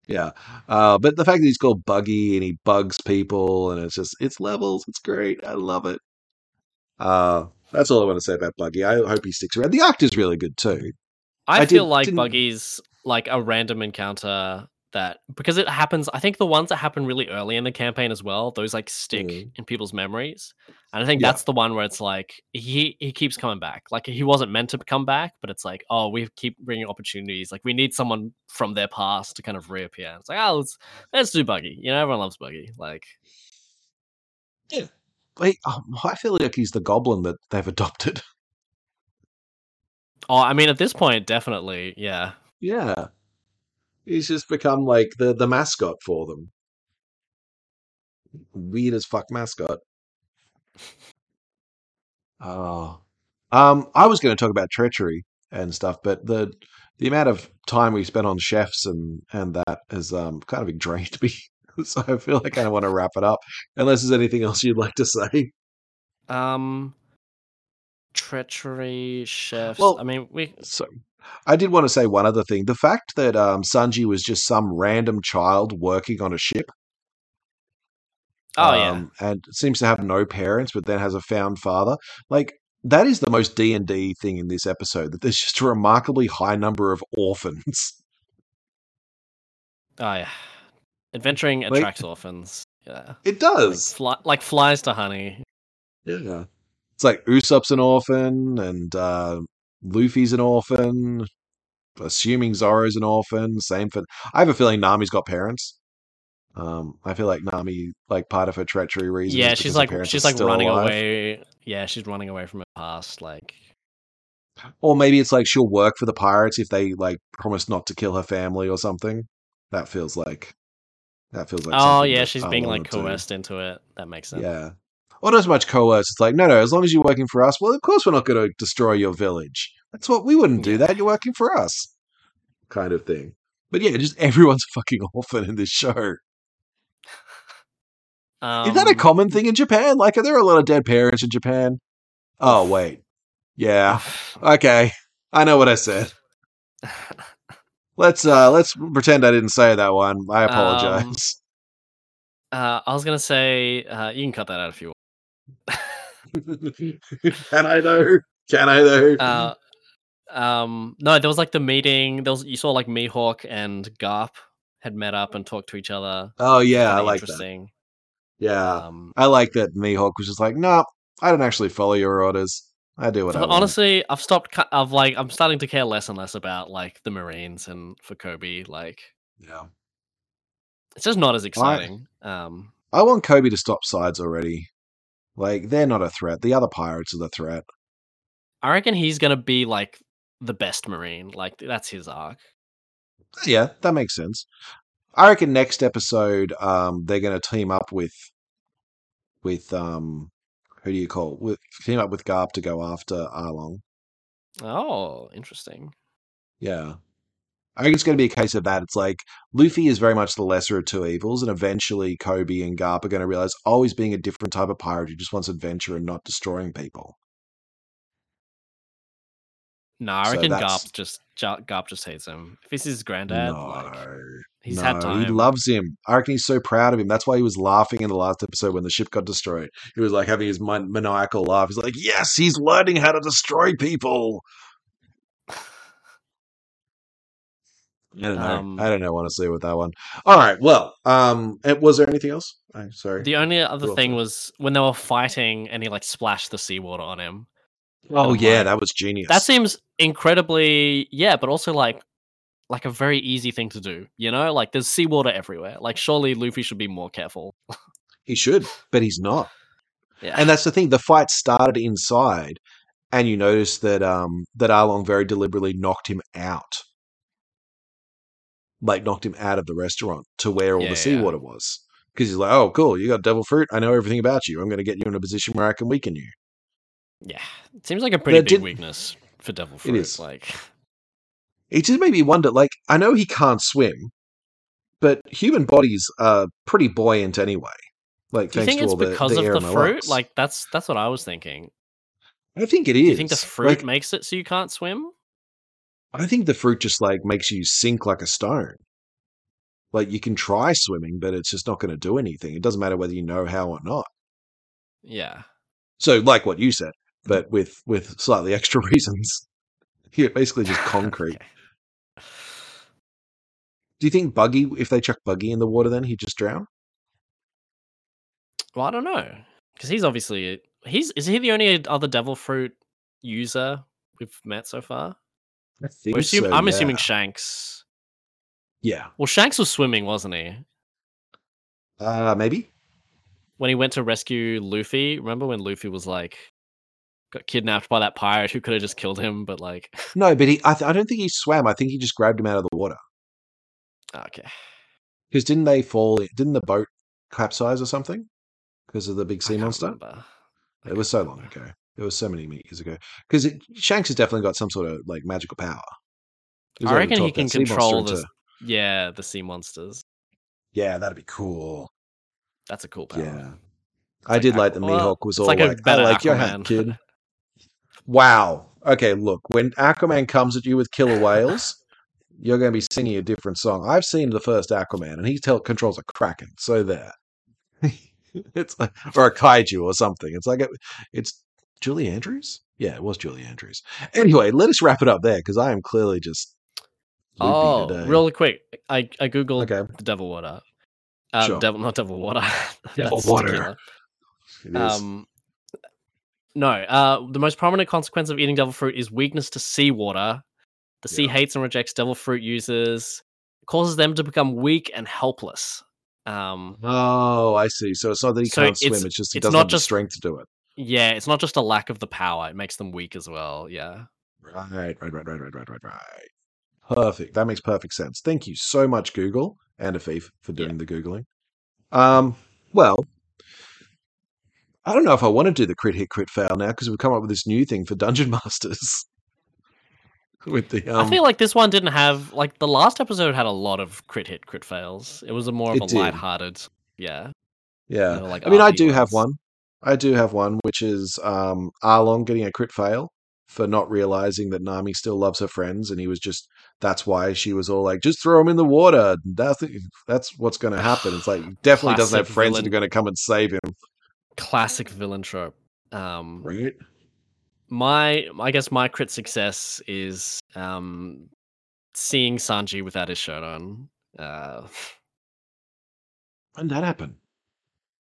Yeah. Uh, but the fact that he's called Buggy and he bugs people and it's just it's levels, it's great. I love it. Uh that's all I want to say about Buggy. I hope he sticks around. The act is really good too. I, I feel did- like didn't- Buggy's like a random encounter that because it happens. I think the ones that happen really early in the campaign as well, those like stick Mm. in people's memories. And I think Yeah. that's the one where it's like he he keeps coming back. Like he wasn't meant to come back, but it's like oh we keep bringing opportunities. Like we need someone from their past to kind of reappear. It's like oh let's let's do Buggy. You know everyone loves Buggy. Like Wait, um, I feel like he's the goblin that they've adopted. oh I mean at this point definitely yeah. Yeah. He's just become like the the mascot for them. Weird as fuck mascot. Oh. Um, I was going to talk about treachery and stuff, but the the amount of time we spent on chefs and and that has um kind of drained me. so I feel like I want to wrap it up. Unless there's anything else you'd like to say. Um, treachery chefs. Well, I mean we So I did want to say one other thing. The fact that um Sanji was just some random child working on a ship. oh yeah. um, and seems to have no parents, but then has a found father. Like that is the most D and D thing in this episode. That there's just a remarkably high number of orphans. Oh yeah, adventuring Like- attracts orphans. Yeah, It like, does. fly, like flies to honey. yeah, it's like Usopp's an orphan, and uh, Luffy's an orphan. Assuming Zoro's an orphan. Same for. I have a feeling Nami's got parents. Um, I feel like Nami, like part of her treachery reason. yeah, she's like she's like running alive. away. Yeah, she's running away from her past. Like Or maybe it's like she'll work for the pirates if they like promise not to kill her family or something. That feels like that feels like oh yeah, she's being like coerced into it. That makes sense. Yeah. Or not as much coerced. It's like, no, no, as long as you're working for us, well, of course we're not going to destroy your village. That's what we wouldn't do that. You're working for us. Kind of thing. But yeah, just everyone's fucking orphan in this show. Um, Is that a common thing in Japan? Like, are there a lot of dead parents in Japan? Oh, wait. Yeah. Okay. I know what I said. Let's uh let's pretend I didn't say that one. I Um, apologize. uh, I was gonna say uh, you can cut that out if you Can I though? Can I though? Uh, um, no, there was like the meeting. There was you saw like Mihawk and Garp had met up and talked to each other. oh yeah, I like that. interesting. Yeah, Um, I like that. Mihawk was just like, no, I don't actually follow your orders. I do what I But want. honestly, I've stopped. I've like, I'm starting to care less and less about like the Marines and for Koby. Like, Yeah, it's just not as exciting. Um, I want Koby to stop sides already. Like they're not a threat. The other pirates are the threat. I reckon he's gonna be like the best Marine. Like, that's his arc. Yeah, that makes sense. I reckon next episode, um, they're going to team up with, with um, who do you call with team up with Garp to go after Arlong. Oh, interesting. Yeah. I think it's going to be a case of that. It's like Luffy is very much the lesser of two evils, and eventually Koby and Garp are going to realize, oh, he's being a different type of pirate who just wants adventure and not destroying people. No, I So reckon that's- Garp just Garp just hates him. If this is his granddad, no, like he's no, had time. he loves him. I reckon he's so proud of him. That's why he was laughing in the last episode when the ship got destroyed. He was like having his maniacal laugh. He's like, yes, he's learning how to destroy people. I don't know. Um, I don't know. Honestly, with that one. All right. Well, um, eh, was there anything else? I'm sorry. the only other thing was when they were fighting and he like splashed the seawater on him. oh yeah, like- that was genius. That seems incredibly, yeah, but also like like a very easy thing to do. You know, like there's seawater everywhere. Like surely Luffy should be more careful. he should, but he's not. Yeah, And that's the thing. The fight started inside, and you notice that um that Arlong very deliberately knocked him out, like knocked him out of the restaurant to where all Yeah, the yeah. seawater was, Because he's like, oh, cool, you got devil fruit. I know everything about you. I'm going to get you in a position where I can weaken you. Yeah, it seems like a pretty big did- weakness for devil fruit. is. Like, It just made me wonder. Like, I know he can't swim, but human bodies are pretty buoyant anyway. Like, do you think to it's all the, because the of the fruit? lungs. Like, that's that's what I was thinking. I think it is. Do you think the fruit Like, makes it so you can't swim? I think the fruit just like makes you sink like a stone. Like you can try swimming, but it's just not going to do anything. It doesn't matter whether you know how or not. Yeah. So, like what you said, mm-hmm. but with with slightly extra reasons. You're basically just concrete. Okay. Do you think Buggy, if they chuck Buggy in the water, then he'd just drown? Well, I don't know because he's obviously he's is he the only other devil fruit user we've met so far? I think assume- so, I'm yeah. assuming Shanks. Yeah, Well, Shanks was swimming, wasn't he? uh, maybe. When he went to rescue Luffy, remember when Luffy was like got kidnapped by that pirate who could have just killed him, but like, No, but he. I, th- I don't think he swam. I think he just grabbed him out of the water. okay, Because didn't they fall? Didn't the boat capsize or something? Because of the big sea monster. remember. It was so long ago. It was so many years ago. Because Shanks has definitely got some sort of like magical power. I reckon he can that sea monster control into- the yeah the sea monsters. Yeah, that'd be cool. That's a cool power. Yeah, It's I did like the well, Mihawk was all like, like, a "I like your hat, kid." Wow. Okay, look, when Aquaman comes at you with killer whales, you're going to be singing a different song. I've seen the first Aquaman, and he tell, controls a kraken. So there, it's like, or a kaiju or something. It's like a, it's Julie Andrews. Yeah, it was Julie Andrews. Anyway, let us wrap it up there because I am clearly just oh, today. really quick, I I googled Okay. the devil water. Um, Sure. devil, not devil water. Devil water. tequila. It is. Um, no, uh, the most prominent consequence of eating devil fruit is weakness to seawater. The sea Yeah. hates and rejects devil fruit users, causes them to become weak and helpless. Um, oh, I see. So it's not that he So can't swim; it's- it's just he it's doesn't not have the just- strength to do it. Yeah, it's not just a lack of the power; it makes them weak as well. Yeah, Right, right, right, right, right, right, right, right. Perfect. That makes perfect sense. Thank you so much, Google and Afif, for Yeah. doing the googling. Um, well, I don't know if I want to do the crit hit crit fail now because we've come up with this new thing for Dungeon Masters. with the um, I feel like this one didn't have like the last episode had a lot of crit hit crit fails. It was a more of It a did. lighthearted. Yeah, yeah. like I mean, I RP do have one. I do have one, which is um, Arlong getting a crit fail for not realizing that Nami still loves her friends, and he was just that's why she was all like, "Just throw him in the water." That's that's what's going to happen. It's like definitely doesn't have friends that are going to come and save him, classic villain trope. Um, right? my I guess my crit success is um seeing Sanji without his shirt on. Uh When did that happen?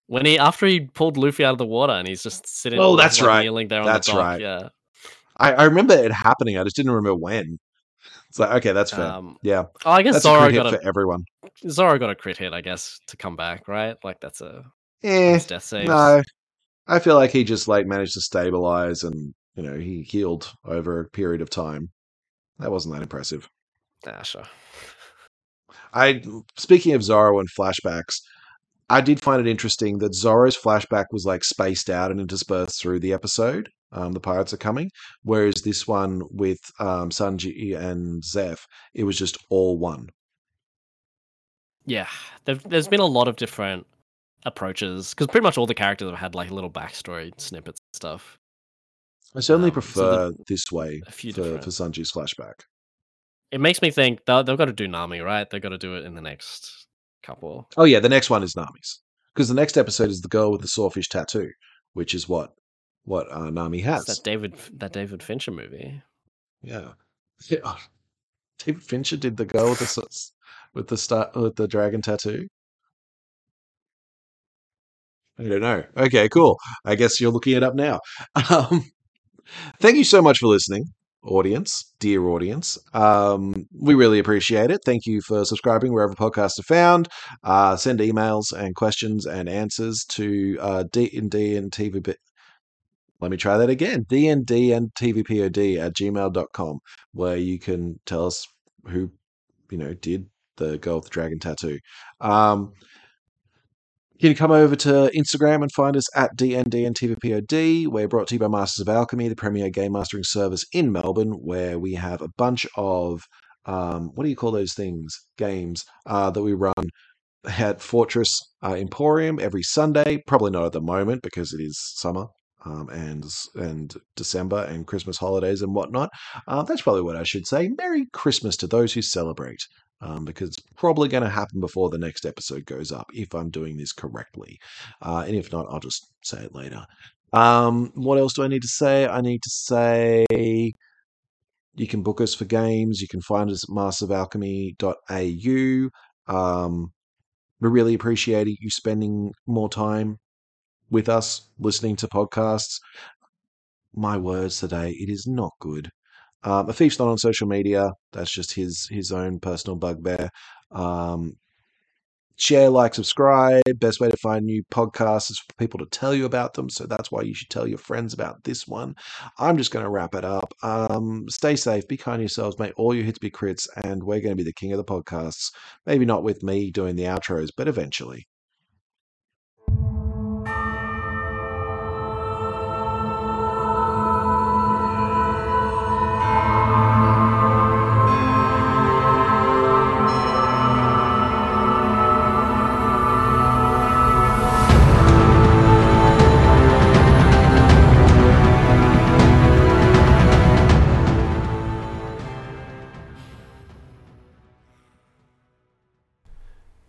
When he after he pulled Luffy out of the water and he's just sitting Oh, that's like, right. kneeling there on That's the dock. right. Yeah. I, I remember it happening. I just didn't remember when. It's like okay, that's fair. Um yeah, oh, I guess that's a Zoro hit got a for everyone. Zoro got a crit hit, I guess, to come back, right? Like that's a Eh, death saves. no, I feel like he just like managed to stabilize, and you know he healed over a period of time. That wasn't that impressive. Ah, sure. I speaking of Zoro and flashbacks, I did find it interesting that Zoro's flashback was like spaced out and interspersed through the episode. Um, the pirates are coming, whereas this one with um, Sanji and Zeff, it was just all one. Yeah. There's been a lot of different approaches because pretty much all the characters have had like little backstory snippets and stuff. I certainly Um, so prefer this way a few for, different- for Sanji's flashback. It makes me think they've got to do Nami, right? They've got to do it in the next couple. Oh yeah, the next one is Nami's because the next episode is the girl with the sawfish tattoo, which is what what uh, Nami has. It's that David that David Fincher movie. Yeah. yeah. David Fincher did the girl with the with the star with the dragon tattoo. I don't know. Okay, cool. I guess you're looking it up now. Um, thank you so much for listening, audience, dear audience. Um, we really appreciate it. Thank you for subscribing wherever podcasts are found. Uh, send emails and questions and answers to uh, D and D and TV. Let me try that again. DND and TVPOD at gmail.com, where you can tell us who, you know, did the girl with the dragon tattoo. Um, You can come over to Instagram and find us at DND and TVPOD. We're brought to you by Masters of Alchemy, the premier game mastering service in Melbourne, where we have a bunch of um, what do you call those things? Games uh, that we run at Fortress uh, Emporium every Sunday. Probably not at the moment because it is summer um, and and December and Christmas holidays and whatnot. Uh, that's probably what I should say. Merry Christmas to those who celebrate um, because it's probably going to happen before the next episode goes up if I'm doing this correctly. Uh, and if not, I'll just say it later. Um, what else do I need to say? I need to say you can book us for games. You can find us at mastersofalchemy.au. Um, we really appreciate you spending more time with us listening to podcasts. My words today, it is not good. Um, a thief's not on social media. That's just his his own personal bugbear. Um, share, like, subscribe. Best way to find new podcasts is for people to tell you about them. So that's why you should tell your friends about this one. I'm just going to wrap it up. Um, stay safe, be kind to yourselves, May all your hits be crits, and we're going to be the king of the podcasts. Maybe not with me doing the outros, but eventually.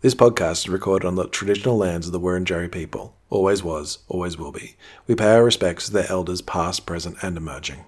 This podcast is recorded on the traditional lands of the Wurundjeri people. Always was, always will be. We pay our respects to their elders past, present, and emerging.